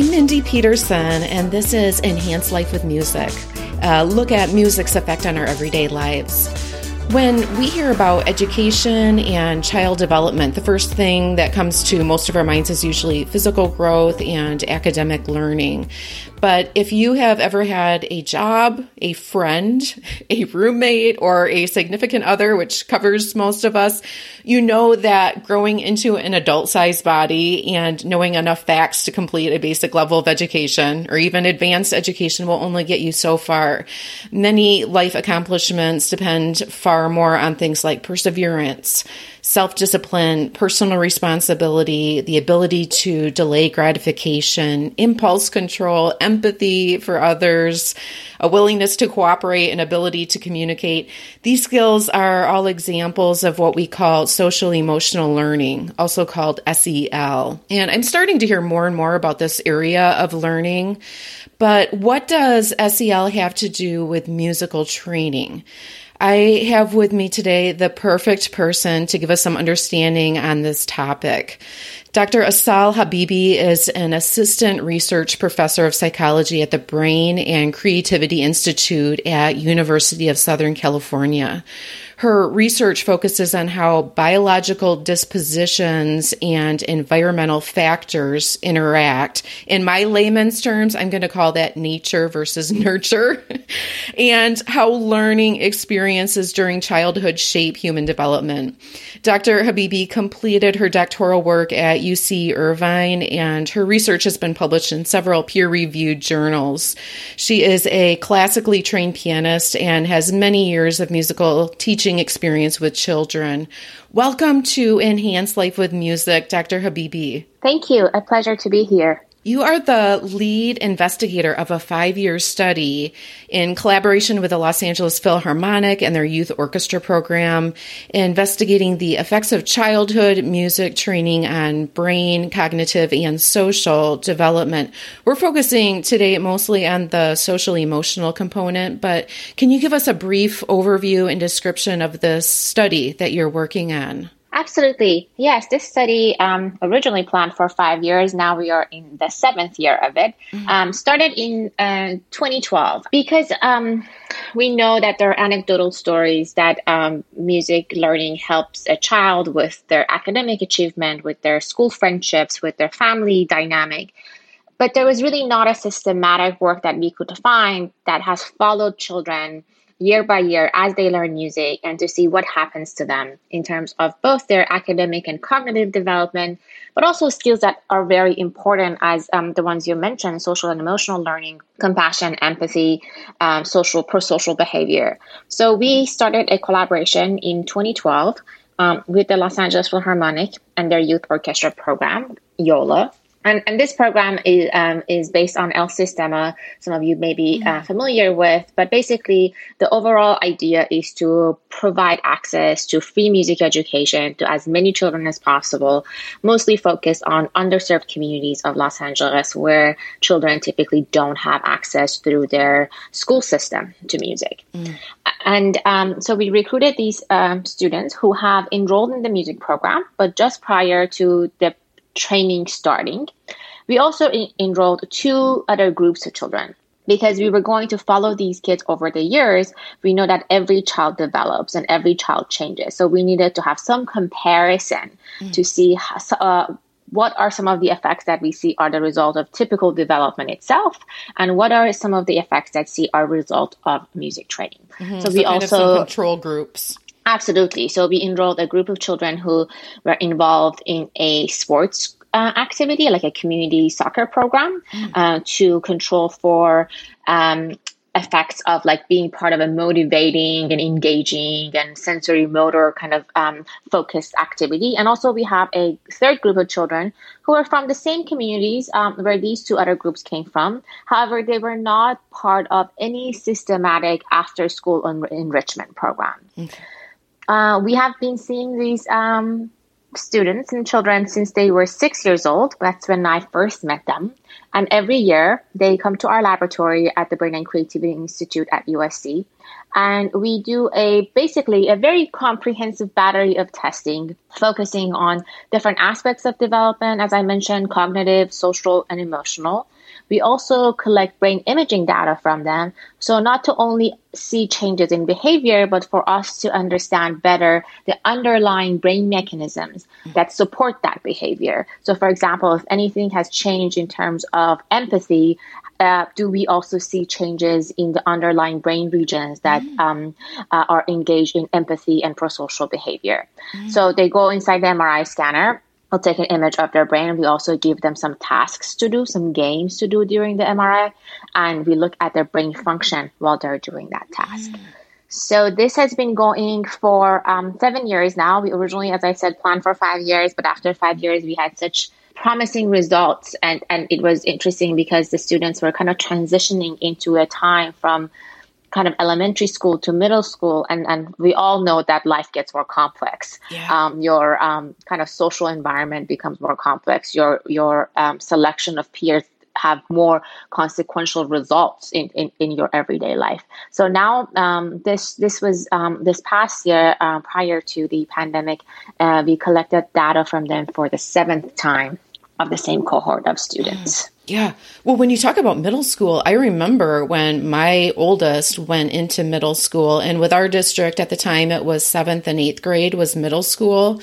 I'm Mindy Peterson, and this is Enhance Life with Music. Uh, look at music's effect on our everyday lives. When we hear about education and child development, the first thing that comes to most of our minds is usually physical growth and academic learning. But if you have ever had a job, a friend, a roommate, or a significant other, which covers most of us, you know that growing into an adult sized body and knowing enough facts to complete a basic level of education or even advanced education will only get you so far. Many life accomplishments depend far more on things like perseverance, self discipline, personal responsibility, the ability to delay gratification, impulse control, empathy for others, a willingness to cooperate, and ability to communicate. These skills are all examples of what we call social emotional learning, also called SEL. And I'm starting to hear more and more about this area of learning. But what does SEL have to do with musical training? I have with me today the perfect person to give us some understanding on this topic. Dr. Asal Habibi is an assistant research professor of psychology at the Brain and Creativity Institute at University of Southern California. Her research focuses on how biological dispositions and environmental factors interact. In my layman's terms, I'm going to call that nature versus nurture, and how learning experiences during childhood shape human development. Dr. Habibi completed her doctoral work at UC Irvine, and her research has been published in several peer reviewed journals. She is a classically trained pianist and has many years of musical teaching experience with children. Welcome to Enhance Life with Music, Dr. Habibi. Thank you. A pleasure to be here. You are the lead investigator of a five year study in collaboration with the Los Angeles Philharmonic and their youth orchestra program, investigating the effects of childhood music training on brain, cognitive, and social development. We're focusing today mostly on the social emotional component, but can you give us a brief overview and description of this study that you're working on? Absolutely. Yes, this study um, originally planned for five years. Now we are in the seventh year of it. Mm-hmm. Um, started in uh, 2012 because um, we know that there are anecdotal stories that um, music learning helps a child with their academic achievement, with their school friendships, with their family dynamic. But there was really not a systematic work that we could find that has followed children year by year as they learn music and to see what happens to them in terms of both their academic and cognitive development, but also skills that are very important as um, the ones you mentioned social and emotional learning, compassion, empathy, um, social, pro social behavior. So we started a collaboration in 2012 um, with the Los Angeles Philharmonic and their youth orchestra program, YOLA. And, and this program is, um, is based on El Sistema, some of you may be uh, mm-hmm. familiar with, but basically the overall idea is to provide access to free music education to as many children as possible, mostly focused on underserved communities of Los Angeles where children typically don't have access through their school system to music. Mm. And um, so we recruited these um, students who have enrolled in the music program, but just prior to the training starting, we also in- enrolled two other groups of children because we were going to follow these kids over the years. We know that every child develops and every child changes. So we needed to have some comparison mm. to see how, uh, what are some of the effects that we see are the result of typical development itself, and what are some of the effects that see are result of music training. Mm-hmm. So we so also control groups. Absolutely. So we enrolled a group of children who were involved in a sports uh, activity, like a community soccer program, mm. uh, to control for um, effects of like being part of a motivating and engaging and sensory motor kind of um, focused activity. And also, we have a third group of children who are from the same communities um, where these two other groups came from. However, they were not part of any systematic after school en- enrichment program. Okay. Uh, we have been seeing these um, students and children since they were six years old. That's when I first met them. And every year they come to our laboratory at the Brain and Creativity Institute at USC. And we do a basically a very comprehensive battery of testing, focusing on different aspects of development, as I mentioned, cognitive, social, and emotional. We also collect brain imaging data from them. So not to only see changes in behavior, but for us to understand better the underlying brain mechanisms that support that behavior. So for example, if anything has changed in terms of empathy, uh, do we also see changes in the underlying brain regions that mm. um, uh, are engaged in empathy and prosocial behavior? Mm. So they go inside the MRI scanner We'll take an image of their brain. We also give them some tasks to do, some games to do during the MRI, and we look at their brain function while they're doing that task. Mm. So this has been going for um, seven years now. We originally, as I said, planned for five years, but after five years, we had such promising results, and and it was interesting because the students were kind of transitioning into a time from kind of elementary school to middle school. And, and we all know that life gets more complex. Yeah. um, your um, kind of social environment becomes more complex. Your your um, selection of peers have more consequential results in, in, in your everyday life. So now um, this this was um, this past year uh, prior to the pandemic, uh, we collected data from them for the seventh time of the same cohort of students. Yeah. Well, when you talk about middle school, I remember when my oldest went into middle school, and with our district at the time, it was seventh and eighth grade was middle school.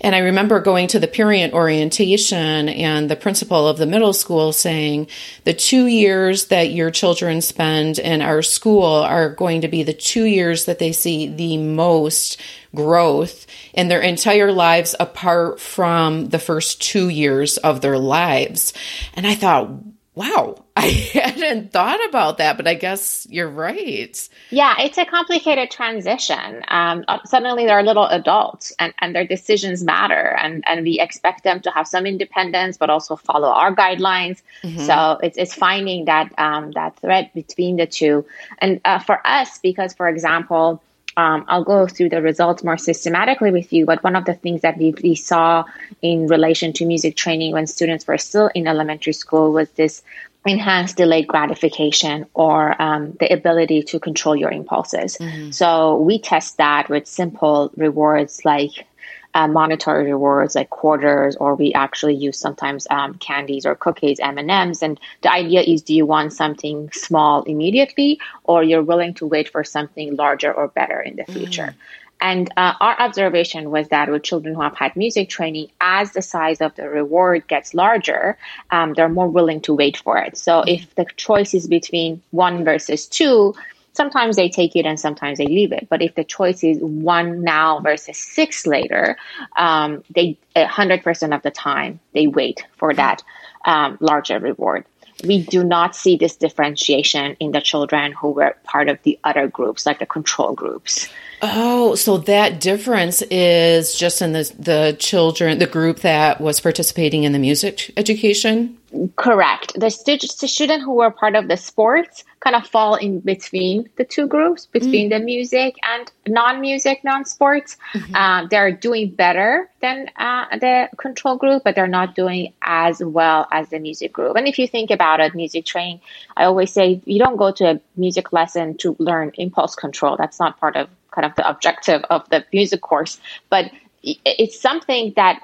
And I remember going to the parent orientation and the principal of the middle school saying the two years that your children spend in our school are going to be the two years that they see the most growth in their entire lives apart from the first two years of their lives. And I thought, wow, I hadn't thought about that, but I guess you're right. Yeah, it's a complicated transition. Um, uh, suddenly they're little adults and, and their decisions matter. And, and we expect them to have some independence, but also follow our guidelines. Mm-hmm. So it's, it's finding that, um, that thread between the two. And uh, for us, because, for example, um, I'll go through the results more systematically with you. But one of the things that we, we saw in relation to music training when students were still in elementary school was this enhanced delayed gratification or um, the ability to control your impulses. Mm-hmm. So we test that with simple rewards like uh, monetary rewards like quarters, or we actually use sometimes um, candies or cookies, M and M's. And the idea is, do you want something small immediately, or you're willing to wait for something larger or better in the mm. future? Mm. And uh, our observation was that with children who have had music training, as the size of the reward gets larger, um, they're more willing to wait for it. So if the choice is between one versus two, Sometimes they take it and sometimes they leave it. But if the choice is one now versus six later, um, they 100% of the time they wait for that um, larger reward. We do not see this differentiation in the children who were part of the other groups, like the control groups. Oh, so that difference is just in the the children, the group that was participating in the music education. Correct. The, stu- the student who were part of the sports kind of fall in between the two groups, between mm. the music and non-music, non-sports. Mm-hmm. Uh, they're doing better than uh, the control group, but they're not doing as well as the music group. And if you think about it, music training, I always say you don't go to a music lesson to learn impulse control. That's not part of kind of the objective of the music course, but it's something that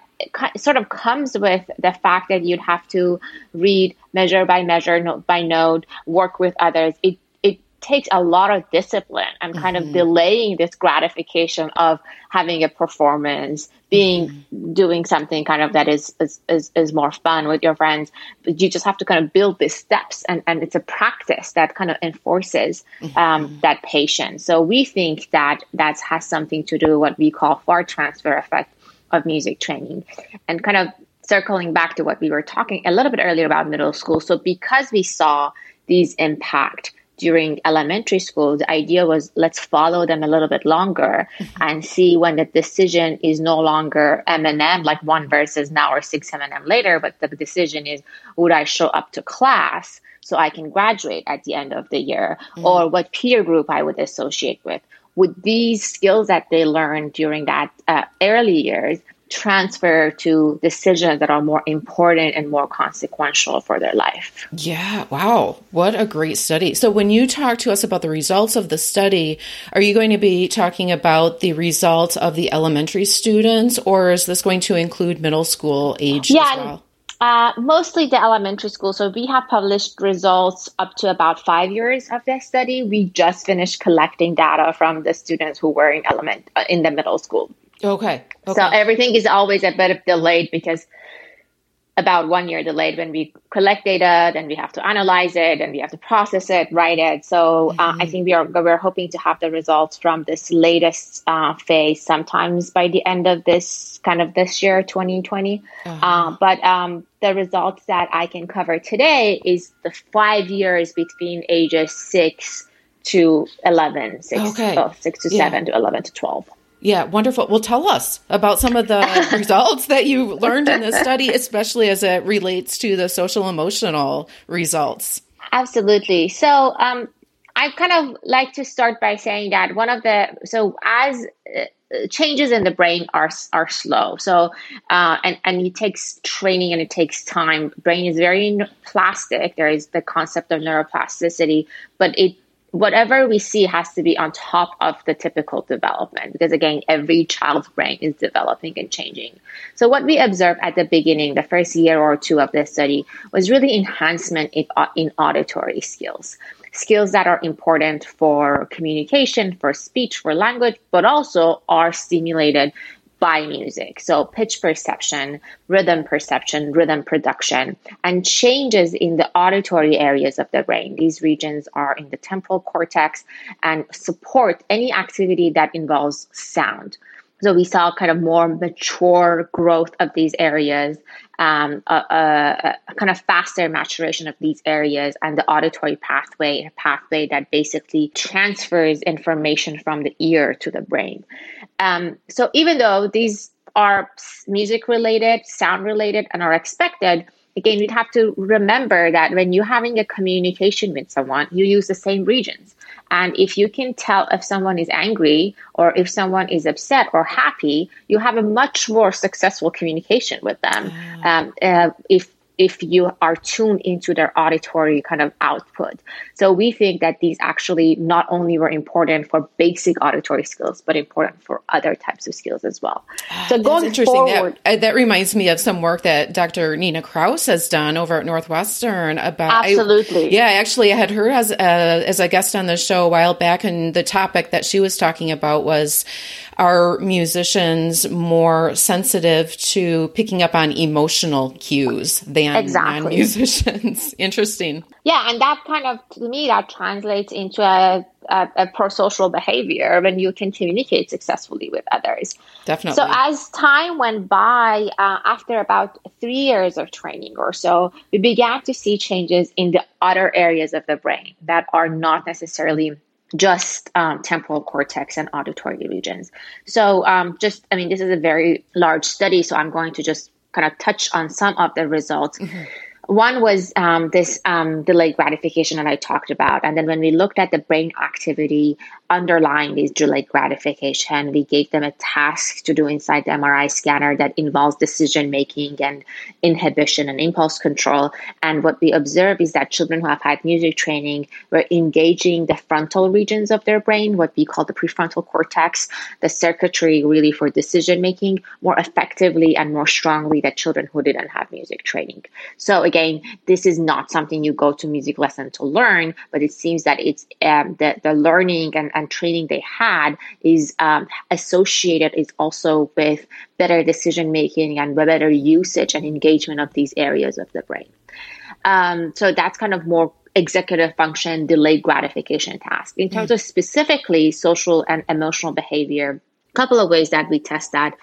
sort of comes with the fact that you'd have to read measure by measure, note by note, work with others. It it takes a lot of discipline and kind mm-hmm. of delaying this gratification of having a performance, being mm-hmm. doing something kind of that is, is is, is more fun with your friends. But you just have to kind of build these steps, and and it's a practice that kind of enforces mm-hmm. um, that patience. So we think that that has something to do with what we call far transfer effect of music training and kind of circling back to what we were talking a little bit earlier about middle school. So because we saw these impact during elementary school, the idea was let's follow them a little bit longer mm-hmm. and see when the decision is no longer M&M, like one versus now or six M&M later, but the decision is would I show up to class so I can graduate at the end of the year mm-hmm. or what peer group I would associate with. Would these skills that they learned during that uh, early years transfer to decisions that are more important and more consequential for their life. Yeah, wow. What a great study. So, when you talk to us about the results of the study, are you going to be talking about the results of the elementary students, or is this going to include middle school age yeah, as well? Uh, mostly the elementary school. So we have published results up to about five years of this study. We just finished collecting data from the students who were in element uh, in the middle school. Okay. okay. So everything is always a bit delayed because about one year delayed when we collect data, then we have to analyze it, and we have to process it, write it. So uh, mm-hmm. I think we are we're hoping to have the results from this latest uh, phase sometimes by the end of this kind of this year, 2020. Uh-huh. Uh, but um, the results that I can cover today is the five years between ages six to 11, six, okay. oh, six to yeah. seven to 11 to 12. Yeah, wonderful. Well, tell us about some of the results that you learned in this study, especially as it relates to the social emotional results. Absolutely. So, um, I kind of like to start by saying that one of the so as uh, changes in the brain are are slow. So uh, and and it takes training and it takes time. Brain is very plastic. There is the concept of neuroplasticity, but it whatever we see has to be on top of the typical development because again every child's brain is developing and changing. So what we observed at the beginning the first year or two of this study was really enhancement in, in auditory skills. Skills that are important for communication for speech for language but also are stimulated by music. So pitch perception, rhythm perception, rhythm production, and changes in the auditory areas of the brain. These regions are in the temporal cortex and support any activity that involves sound. So we saw kind of more mature growth of these areas, um, a, a, a, kind of faster maturation of these areas, and the auditory pathway, a pathway that basically transfers information from the ear to the brain. Um, so even though these are music related, sound related, and are expected, again, we'd have to remember that when you're having a communication with someone, you use the same regions. And if you can tell if someone is angry or if someone is upset or happy, you have a much more successful communication with them. Um, uh, if if you are tuned into their auditory kind of output. So we think that these actually not only were important for basic auditory skills, but important for other types of skills as well. So going interesting. Forward, that, uh, that reminds me of some work that Dr. Nina Kraus has done over at Northwestern about. Absolutely. I, yeah, actually, I had her as a, as a guest on the show a while back, and the topic that she was talking about was are musicians more sensitive to picking up on emotional cues than exactly. non-musicians? Interesting. Yeah, and that kind of to me that translates into a, a, a pro-social behavior when you can communicate successfully with others. Definitely. So as time went by, uh, after about three years of training or so, we began to see changes in the other areas of the brain that are not necessarily just um, temporal cortex and auditory regions. So, um, just, I mean, this is a very large study, so I'm going to just kind of touch on some of the results. Mm-hmm. One was um, this um, delayed gratification that I talked about. And then when we looked at the brain activity underlying these delayed gratification. We gave them a task to do inside the MRI scanner that involves decision making and inhibition and impulse control. And what we observe is that children who have had music training were engaging the frontal regions of their brain, what we call the prefrontal cortex, the circuitry really for decision making, more effectively and more strongly than children who didn't have music training. So again, this is not something you go to music lesson to learn, but it seems that it's um, the, the learning and and training they had is um, associated is also with better decision making and better usage and engagement of these areas of the brain. Um, so that's kind of more executive function, delayed gratification task. In terms mm. of specifically social and emotional behavior, a couple of ways that we test that.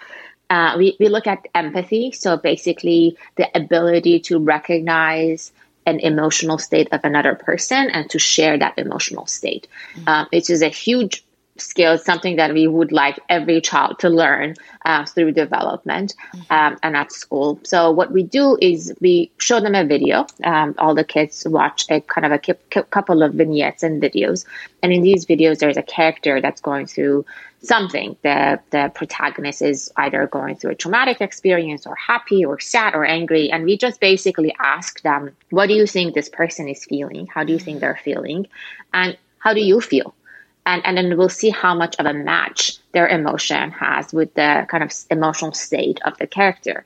Uh, we, we look at empathy. So basically, the ability to recognize an emotional state of another person and to share that emotional state. Mm-hmm. Um, it is a huge skills, something that we would like every child to learn uh, through development mm-hmm. um, and at school. So what we do is we show them a video. Um, all the kids watch a kind of a couple of vignettes and videos, and in these videos, there's a character that's going through something. The the protagonist is either going through a traumatic experience, or happy, or sad, or angry, and we just basically ask them, "What do you think this person is feeling? How do you think mm-hmm. they're feeling?" and how do you feel? And, and then we'll see how much of a match their emotion has with the kind of emotional state of the character.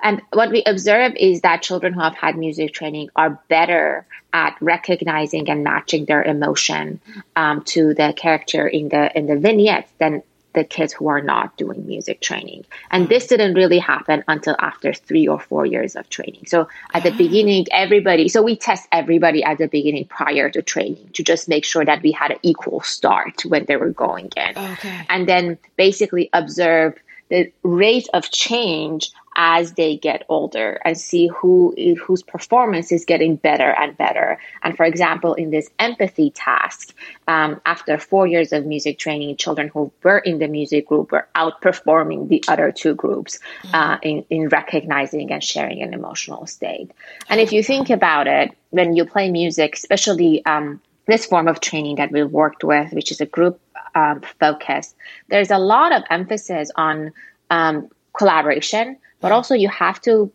And what we observe is that children who have had music training are better at recognizing and matching their emotion um, to the character in the in the vignette than the kids who are not doing music training. And mm. this didn't really happen until after three or four years of training. So at the ah. beginning, everybody, so we test everybody at the beginning prior to training to just make sure that we had an equal start when they were going in. Okay. And then basically observe the rate of change as they get older and see who whose performance is getting better and better. And for example, in this empathy task, um, after four years of music training, children who were in the music group were outperforming the other two groups uh, in, in recognizing and sharing an emotional state. And if you think about it, when you play music, especially um, this form of training that we worked with, which is a group um, focus, there's a lot of emphasis on um, collaboration but also you have to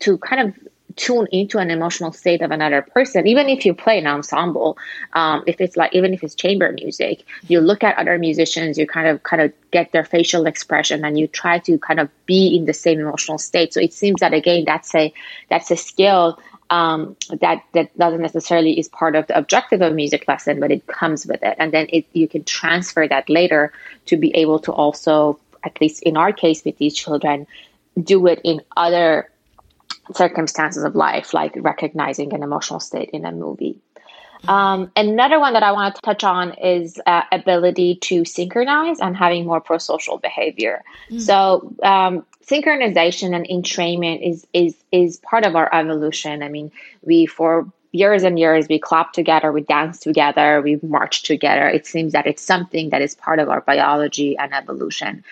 to kind of tune into an emotional state of another person. Even if you play an ensemble um, if it's like even if it's chamber music you look at other musicians you kind of kind of get their facial expression and you try to kind of be in the same emotional state. So it seems that again that's a that's a skill um, that that doesn't necessarily is part of the objective of a music lesson but it comes with it and then it, you can transfer that later to be able to also at least in our case with these children do it in other circumstances of life, like recognizing an emotional state in a movie. Um, another one that I want to touch on is uh, ability to synchronize and having more pro-social behavior. Mm. So um, synchronization and entrainment is is is part of our evolution. I mean, we for years and years we clap together we dance together we march together it seems that it's something that is part of our biology and evolution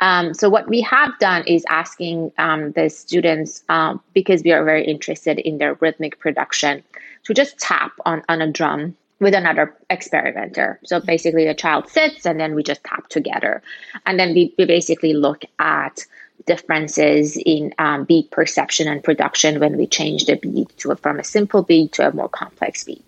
um, so what we have done is asking um, the students um, because we are very interested in their rhythmic production to just tap on, on a drum with another experimenter. So basically, the child sits and then we just tap together. And then we, we basically look at differences in um, beat perception and production when we change the beat to a, from a simple beat to a more complex beat.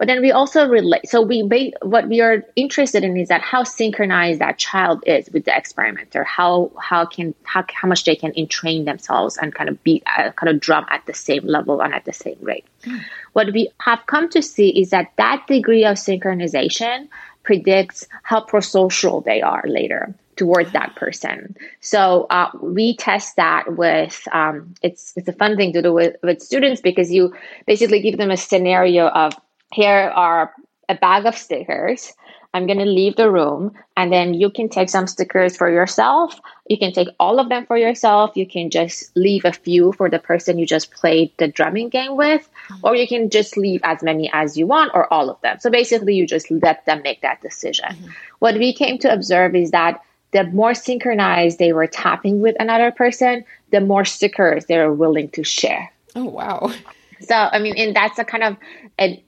But then we also relate. So we what we are interested in is that how synchronized that child is with the experimenter. How how can how how much they can entrain themselves and kind of beat uh, kind of drum at the same level and at the same rate. Mm. What we have come to see is that that degree of synchronization predicts how prosocial they are later towards that person. So uh, we test that with um, it's it's a fun thing to do with, with students because you basically give them a scenario of here are a bag of stickers. I'm going to leave the room and then you can take some stickers for yourself. You can take all of them for yourself. You can just leave a few for the person you just played the drumming game with, mm-hmm. or you can just leave as many as you want or all of them. So basically, you just let them make that decision. Mm-hmm. What we came to observe is that the more synchronized they were tapping with another person, the more stickers they were willing to share. Oh, wow. So, I mean, and that's a kind of an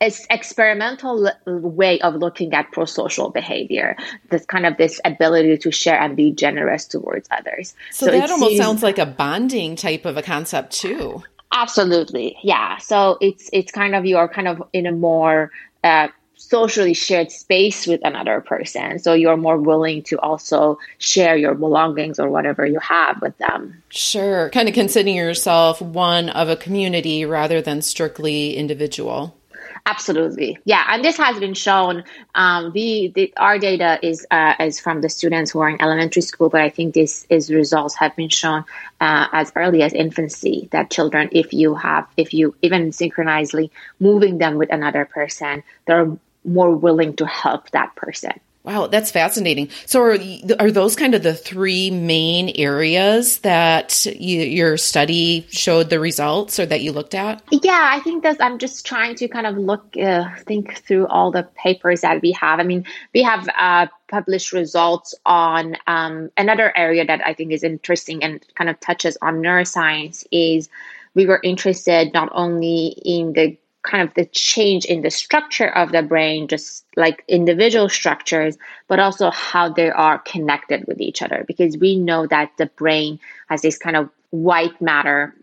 experimental way of looking at pro-social behavior this kind of this ability to share and be generous towards others so, so that almost seems, sounds like a bonding type of a concept too absolutely yeah so it's it's kind of you're kind of in a more uh, socially shared space with another person. So you're more willing to also share your belongings or whatever you have with them. Sure. Kind of considering yourself one of a community rather than strictly individual. Absolutely, yeah, and this has been shown. Um, we the, our data is uh, is from the students who are in elementary school, but I think this is results have been shown uh, as early as infancy that children, if you have, if you even synchronizely moving them with another person, they're more willing to help that person. Wow, that's fascinating. So, are, are those kind of the three main areas that you, your study showed the results or that you looked at? Yeah, I think that's, I'm just trying to kind of look, uh, think through all the papers that we have. I mean, we have uh, published results on um, another area that I think is interesting and kind of touches on neuroscience is we were interested not only in the kind of the change in the structure of the brain, just like individual structures, but also how they are connected with each other. Because we know that the brain has this kind of white matter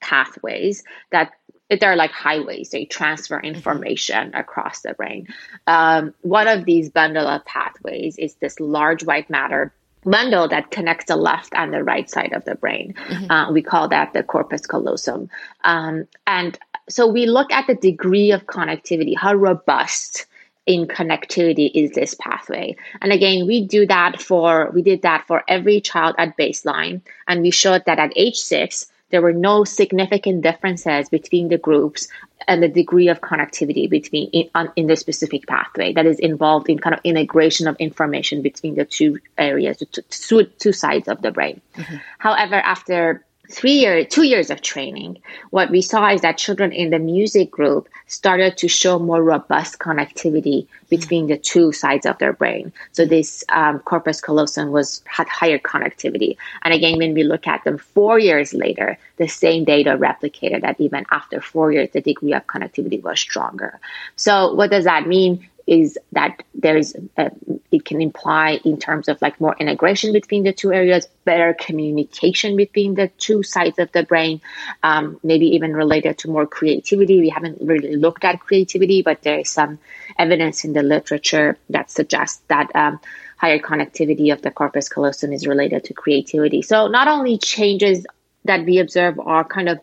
pathways that they're like highways they transfer mm-hmm. information across the brain um, one of these bundle of pathways is this large white matter bundle that connects the left and the right side of the brain. Mm-hmm. Uh, we call that the corpus callosum. Um, and so we look at the degree of connectivity, how robust in connectivity is this pathway. And again, we do that for we did that for every child at baseline, and we showed that at age six there were no significant differences between the groups and the degree of connectivity between in, in the specific pathway that is involved in kind of integration of information between the two areas, the two, two sides of the brain. Mm-hmm. However, after three years, two years of training, what we saw is that children in the music group started to show more robust connectivity between the two sides of their brain. So this um, corpus callosum was had higher connectivity. And again, when we look at them four years later, the same data replicated that even after four years, the degree of connectivity was stronger. So what does that mean? Is that there is a, it can imply in terms of like more integration between the two areas better communication between the two sides of the brain um, maybe even related to more creativity. We haven't really looked at creativity but there is some evidence in the literature that suggests that um, higher connectivity of the corpus callosum is related to creativity. So not only changes that we observe are kind of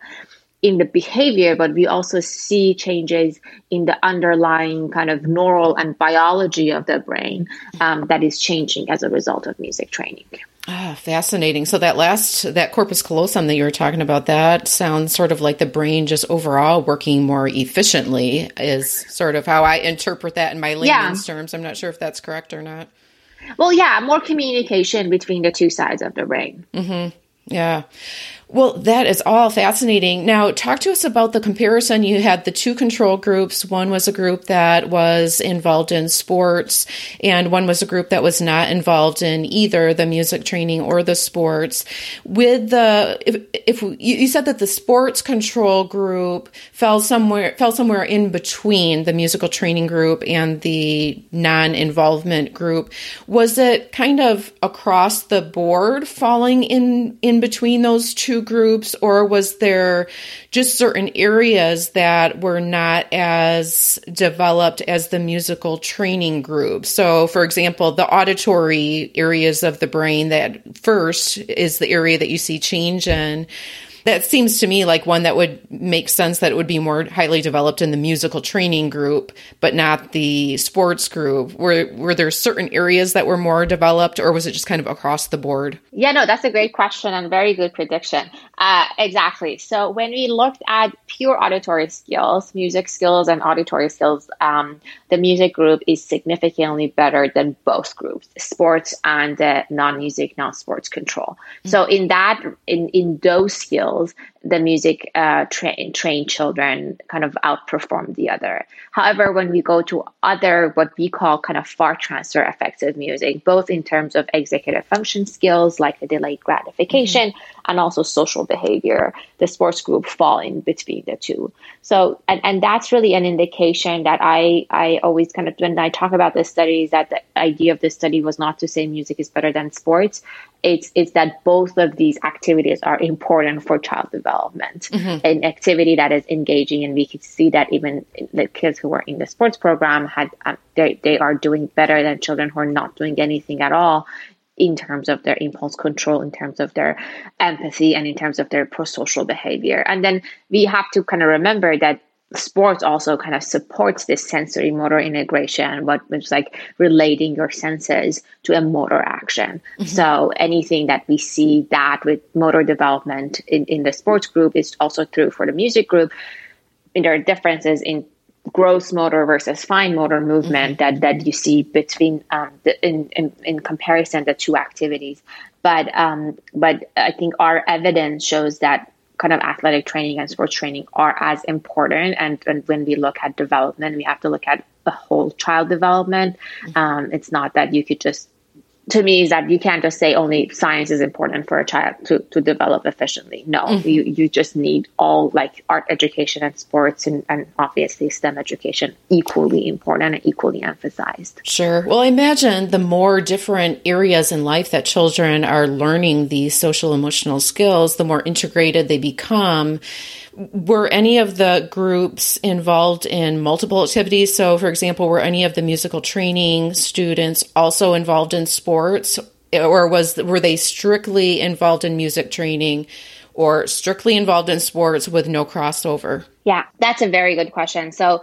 in the behavior, but we also see changes in the underlying kind of neural and biology of the brain um, that is changing as a result of music training. Ah, fascinating. So that last that corpus callosum that you were talking about, that sounds sort of like the brain just overall working more efficiently is sort of how I interpret that in my layman's yeah. terms. I'm not sure if that's correct or not. Well, yeah, more communication between the two sides of the brain. Mm-hmm. Yeah. Well, that is all fascinating. Now, talk to us about the comparison. You had the two control groups. One was a group that was involved in sports, and one was a group that was not involved in either the music training or the sports. With the, if, if you said that the sports control group fell somewhere, fell somewhere in between the musical training group and the non-involvement group, was it kind of across the board falling in in between those two groups, or was there just certain areas that were not as developed as the musical training group? So, for example, the auditory areas of the brain that first is the area that you see change in that seems to me like one that would make sense that it would be more highly developed in the musical training group, but not the sports group. Were were there certain areas that were more developed, or was it just kind of across the board? Yeah, no, that's a great question and very good prediction. Uh, exactly. So when we looked at pure auditory skills, music skills, and auditory skills, um, the music group is significantly better than both groups, sports and uh, non-music, non-sports control. Mm-hmm. So in that, in in those skills skills, the music uh, tra- trained children kind of outperform the other. However, when we go to other what we call kind of far transfer effects of music, both in terms of executive function skills like the delayed gratification mm-hmm. and also social behavior, the sports group fall in between the two. So, and, and that's really an indication that I I always kind of when I talk about the studies that the idea of this study was not to say music is better than sports. It's it's that both of these activities are important for child development. Mm-hmm. An activity that is engaging, and we could see that even the kids who were in the sports program had um, they they are doing better than children who are not doing anything at all in terms of their impulse control, in terms of their empathy, and in terms of their pro-social behavior. And then we have to kind of remember that sports also kind of supports this sensory motor integration what was like relating your senses to a motor action mm-hmm. so anything that we see that with motor development in, in the sports group is also true for the music group and there are differences in gross motor versus fine motor movement mm-hmm. that, that you see between um, the, in, in, in comparison the two activities. But um, but I think our evidence shows that kind of athletic training and sports training are as important. And, and when we look at development, we have to look at the whole child development. Mm-hmm. Um, it's not that you could just to me is that you can't just say only science is important for a child to, to develop efficiently. No, mm-hmm. you, you just need all like art education and sports and, and obviously STEM education equally important and equally emphasized. Sure. Well, I imagine the more different areas in life that children are learning these social emotional skills, the more integrated they become were any of the groups involved in multiple activities? So, for example, were any of the musical training students also involved in sports, or was were they strictly involved in music training, or strictly involved in sports with no crossover? Yeah, that's a very good question. So,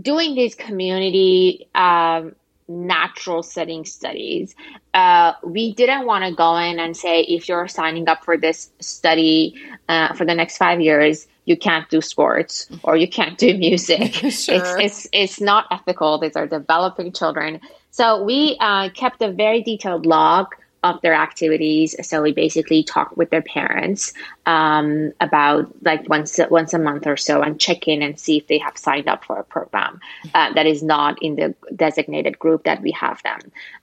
doing these community um, natural setting studies. Uh, we didn't want to go in and say, if you're signing up for this study uh, for the next five years, you can't do sports or you can't do music. sure. it's, it's, it's not ethical. These are developing children. So we uh, kept a very detailed log of their activities. So we basically talk with their parents um, about like once once a month or so and check in and see if they have signed up for a program uh, that is not in the designated group that we have them.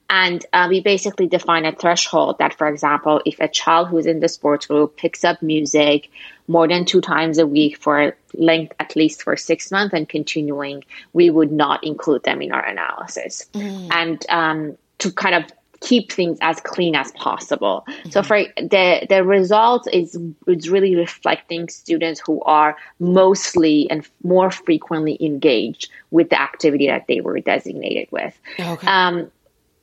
And uh, we basically define a threshold that, for example, if a child who's in the sports group picks up music more than two times a week for length at least for six months and continuing, we would not include them in our analysis. Mm. And um, to kind of keep things as clean as possible. Mm-hmm. So for the the result is is really reflecting students who are mostly and more frequently engaged with the activity that they were designated with. Okay. Um,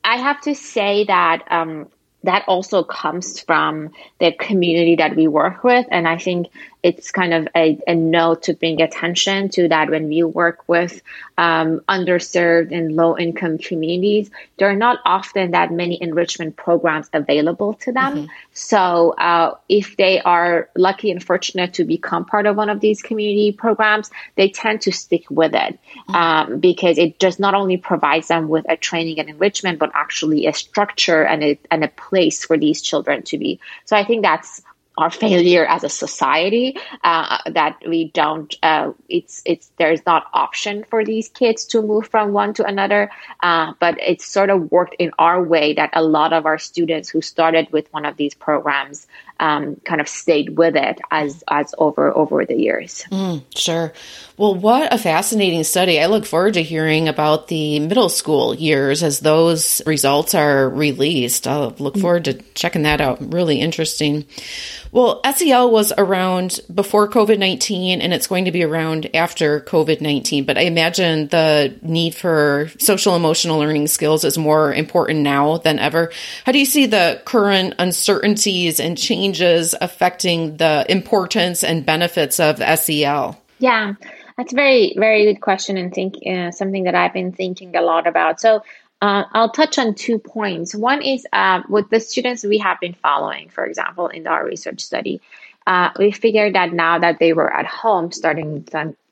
I have to say that um, that also comes from the community that we work with, and I think it's kind of a, a note to bring attention to that when we work with um, underserved and low income communities, there are not often that many enrichment programs available to them. Mm-hmm. So, uh, if they are lucky and fortunate to become part of one of these community programs, they tend to stick with it mm-hmm. um, because it just not only provides them with a training and enrichment, but actually a structure and a, and a place for these children to be. So, I think that's our failure as a society uh, that we don't uh, it's it's there's not option for these kids to move from one to another uh, but it's sort of worked in our way that a lot of our students who started with one of these programs um, kind of stayed with it as as over over the years. Mm, sure. Well, what a fascinating study! I look forward to hearing about the middle school years as those results are released. I'll look mm. forward to checking that out. Really interesting. Well, SEL was around before COVID 19 and it's going to be around after COVID 19. But I imagine the need for social emotional learning skills is more important now than ever. How do you see the current uncertainties and changes affecting the importance and benefits of SEL? Yeah. That's a very, very good question, and think uh, something that I've been thinking a lot about. So, uh, I'll touch on two points. One is uh, with the students we have been following, for example, in our research study, uh, we figured that now that they were at home starting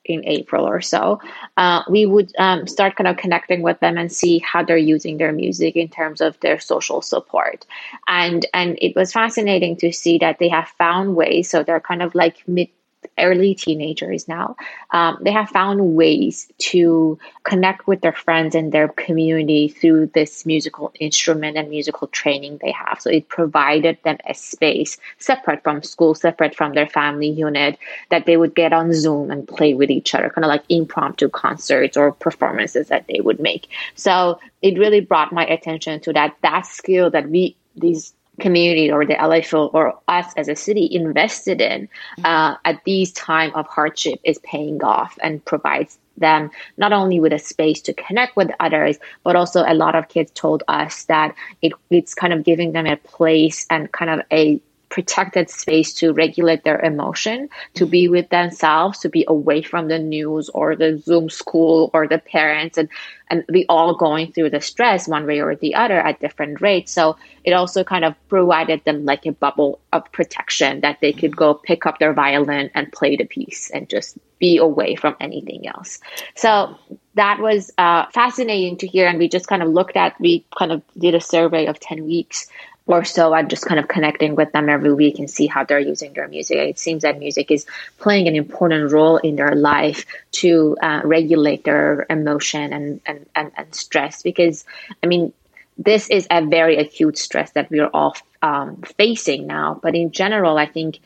in April or so, uh, we would um, start kind of connecting with them and see how they're using their music in terms of their social support. And and it was fascinating to see that they have found ways. So they're kind of like mid early teenagers now, um, they have found ways to connect with their friends and their community through this musical instrument and musical training they have. So it provided them a space separate from school, separate from their family unit, that they would get on Zoom and play with each other, kind of like impromptu concerts or performances that they would make. So it really brought my attention to that that skill that we these community or the LA Phil or us as a city invested in mm-hmm. uh, at these time of hardship is paying off and provides them not only with a space to connect with others, but also a lot of kids told us that it, it's kind of giving them a place and kind of a protected space to regulate their emotion, to be with themselves, to be away from the news or the Zoom school or the parents and and we all going through the stress one way or the other at different rates. So it also kind of provided them like a bubble of protection that they could go pick up their violin and play the piece and just be away from anything else. So that was uh, fascinating to hear. And we just kind of looked at, we kind of did a survey of 10 weeks or so I'm just kind of connecting with them every week and see how they're using their music. It seems that music is playing an important role in their life to uh, regulate their emotion and, and, and, and, stress because, I mean, this is a very acute stress that we're all um, facing now. But in general, I think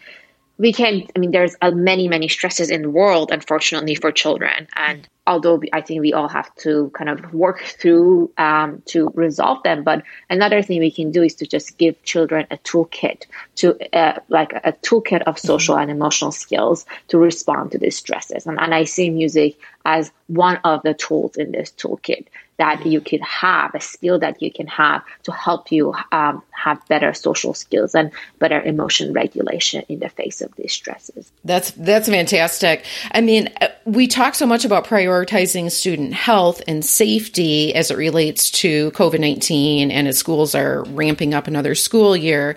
we can i mean there's uh, many many stresses in the world unfortunately for children. And although i think we all have to kind of work through um, to resolve them but another thing we can do is to just give children a toolkit to uh, like a toolkit of mm-hmm. social and emotional skills to respond to these stresses. And, and i see music as one of the tools in this toolkit that you could have, a skill that you can have to help you um, have better social skills and better emotion regulation in the face of these stresses. That's that's fantastic. I mean, uh, we talk so much about prioritizing student health and safety as it relates to COVID nineteen, and as schools are ramping up another school year,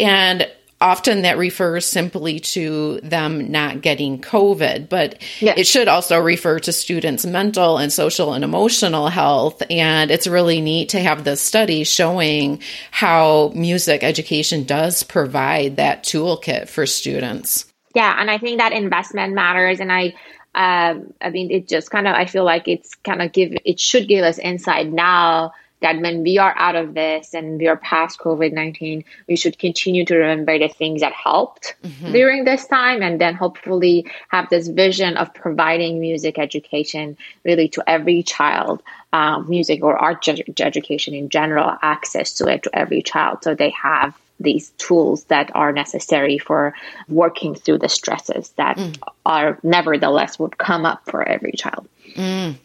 and often that refers simply to them not getting COVID, but yes. it should also refer to students' mental and social and emotional health. And it's really neat to have this study showing how music education does provide that toolkit for students. Yeah, and I think that investment matters. And I, um, I mean, it just kind of, I feel like it's kind of give, it should give us insight now that when we are out of this and we are past COVID 19, we should continue to remember the things that helped mm-hmm. during this time and then hopefully have this vision of providing music education really to every child, um, music or art education in general, access to it to every child so they have these tools that are necessary for working through the stresses that mm. are nevertheless would come up for every child. Mm.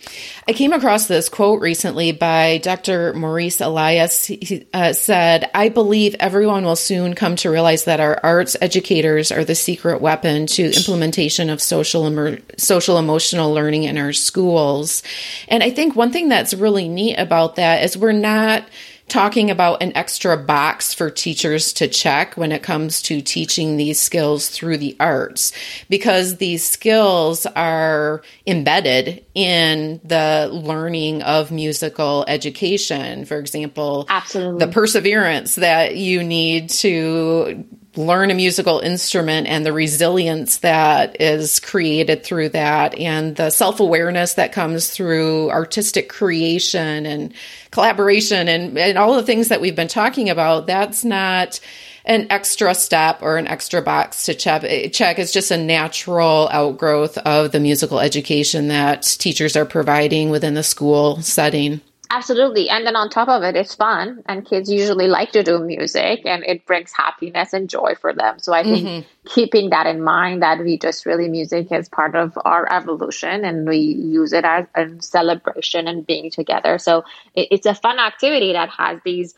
I came across this quote recently by Dr. Maurice Elias. He uh, said, I believe everyone will soon come to realize that our arts educators are the secret weapon to implementation of social, emer- social emotional learning in our schools. And I think one thing that's really neat about that is we're not talking about an extra box for teachers to check when it comes to teaching these skills through the arts. Because these skills are embedded in the learning of musical education. For example absolutely. the perseverance that you need to learn a musical instrument and the resilience that is created through that and the self-awareness that comes through artistic creation and collaboration and, and all the things that we've been talking about that's not an extra step or an extra box to check. Eh, check. It's just a natural outgrowth of the musical education that teachers are providing within the school setting. Absolutely. And then on top of it, it's fun. And kids usually like to do music and it brings happiness and joy for them. So I think mm-hmm. keeping that in mind that we just really music is part of our evolution and we use it as a celebration and being together. So it, it's a fun activity that has these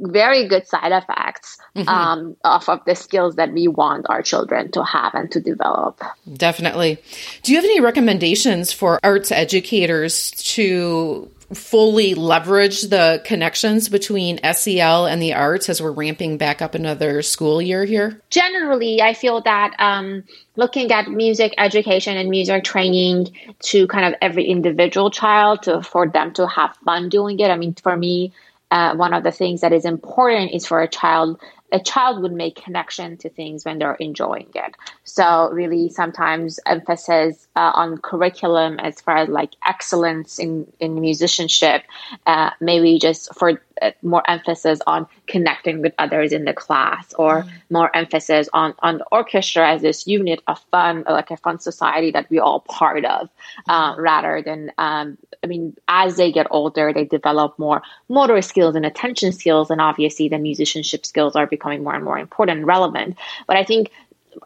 very good side effects mm-hmm. um, off of the skills that we want our children to have and to develop. Definitely. Do you have any recommendations for arts educators to fully leverage the connections between SEL and the arts as we're ramping back up another school year here? Generally, I feel that um, looking at music education and music training to kind of every individual child to for them to have fun doing it. I mean, for me, uh, one of the things that is important is for a child a child would make connection to things when they're enjoying it. So really sometimes emphasis uh, on curriculum as far as like excellence in, in musicianship, uh, maybe just for more emphasis on connecting with others in the class or mm. more emphasis on, on the orchestra as this unit of fun, like a fun society that we all part of, uh, mm. rather than, um, I mean, as they get older, they develop more motor skills and attention skills. And obviously the musicianship skills are becoming more and more important and relevant. But I think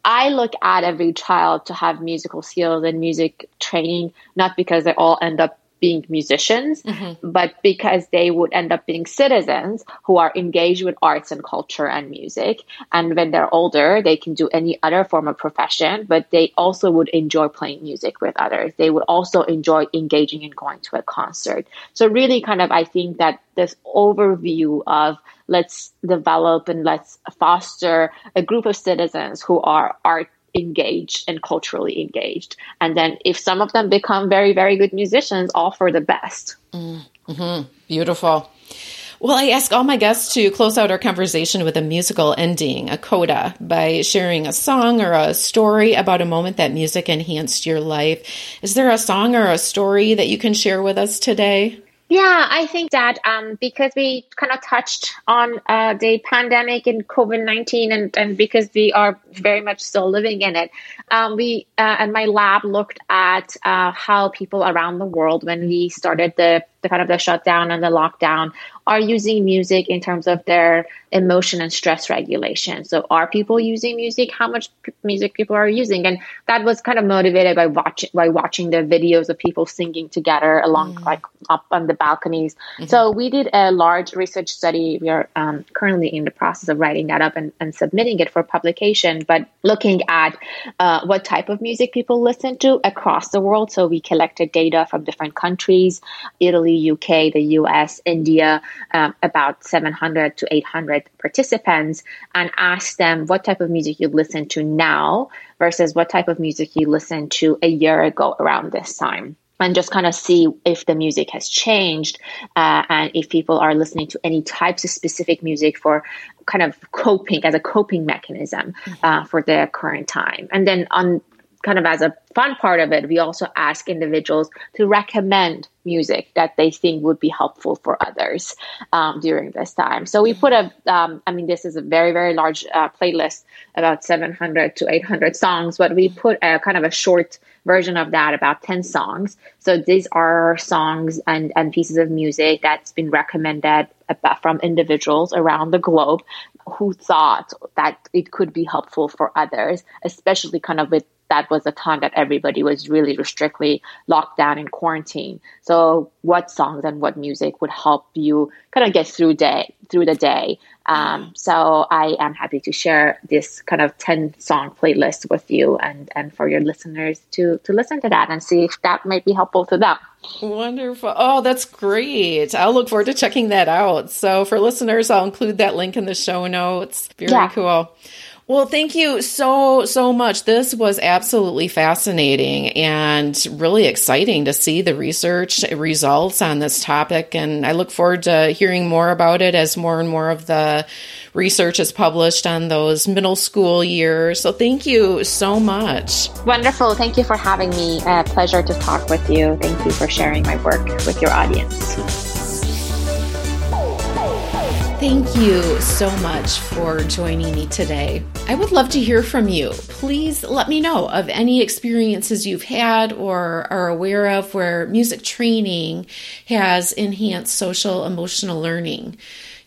I look at every child to have musical skills and music training, not because they all end up being musicians, mm-hmm. but because they would end up being citizens who are engaged with arts and culture and music. And when they're older, they can do any other form of profession, but they also would enjoy playing music with others. They would also enjoy engaging and going to a concert. So, really, kind of, I think that this overview of let's develop and let's foster a group of citizens who are art engaged and culturally engaged. And then if some of them become very, very good musicians, all for the best. Mm-hmm. Beautiful. Well, I ask all my guests to close out our conversation with a musical ending, a coda, by sharing a song or a story about a moment that music enhanced your life. Is there a song or a story that you can share with us today? Yeah, I think that um, because we kind of touched on uh, the pandemic and COVID 19, and, and because we are very much still living in it, um, we uh, and my lab looked at uh, how people around the world, when we started the, the kind of the shutdown and the lockdown, are using music in terms of their emotion and stress regulation. So, are people using music? How much p- music people are using? And that was kind of motivated by watching by watching the videos of people singing together along mm. like up on the balconies. Mm-hmm. So, we did a large research study. We are um, currently in the process of writing that up and, and submitting it for publication, but looking at uh, what type of music people listen to across the world. So, we collected data from different countries Italy, UK, the US, India um, about 700 to 800 participants and ask them what type of music you listen to now versus what type of music you listened to a year ago around this time and just kind of see if the music has changed uh, and if people are listening to any types of specific music for kind of coping as a coping mechanism mm-hmm. uh, for the current time and then on kind of as a fun part of it, we also ask individuals to recommend music that they think would be helpful for others um, during this time. So we put a, um, I mean, this is a very, very large uh, playlist, about 700 to 800 songs, but we put a kind of a short version of that, about 10 songs. So these are songs and, and pieces of music that's been recommended from individuals around the globe who thought that it could be helpful for others, especially kind of with that was a time that everybody was really strictly locked down in quarantine. So, what songs and what music would help you kind of get through day through the day? Um, so, I am happy to share this kind of ten song playlist with you and and for your listeners to to listen to that and see if that might be helpful to them. Wonderful. Oh, that's great. I'll look forward to checking that out. So, for listeners, I'll include that link in the show notes. Very yeah. cool. Well, thank you so, so much. This was absolutely fascinating and really exciting to see the research results on this topic. And I look forward to hearing more about it as more and more of the research is published on those middle school years. So thank you so much. Wonderful. Thank you for having me. A pleasure to talk with you. Thank you for sharing my work with your audience. Thank you so much for joining me today. I would love to hear from you. Please let me know of any experiences you've had or are aware of where music training has enhanced social emotional learning.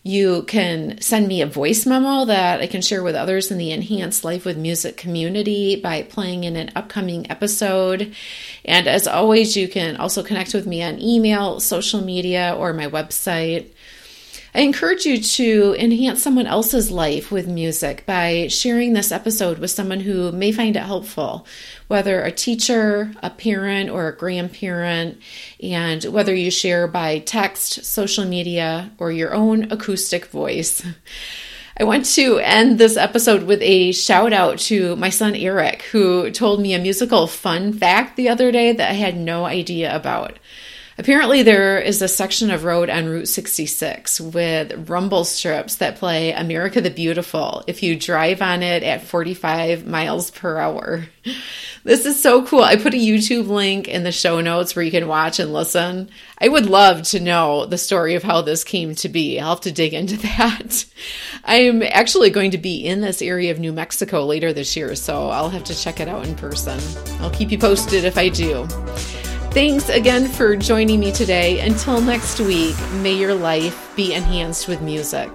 You can send me a voice memo that I can share with others in the Enhanced Life with Music community by playing in an upcoming episode. And as always, you can also connect with me on email, social media, or my website. I encourage you to enhance someone else's life with music by sharing this episode with someone who may find it helpful, whether a teacher, a parent, or a grandparent, and whether you share by text, social media, or your own acoustic voice. I want to end this episode with a shout out to my son Eric, who told me a musical fun fact the other day that I had no idea about. Apparently, there is a section of road on Route 66 with rumble strips that play America the Beautiful if you drive on it at 45 miles per hour. This is so cool. I put a YouTube link in the show notes where you can watch and listen. I would love to know the story of how this came to be. I'll have to dig into that. I'm actually going to be in this area of New Mexico later this year, so I'll have to check it out in person. I'll keep you posted if I do. Thanks again for joining me today. Until next week, may your life be enhanced with music.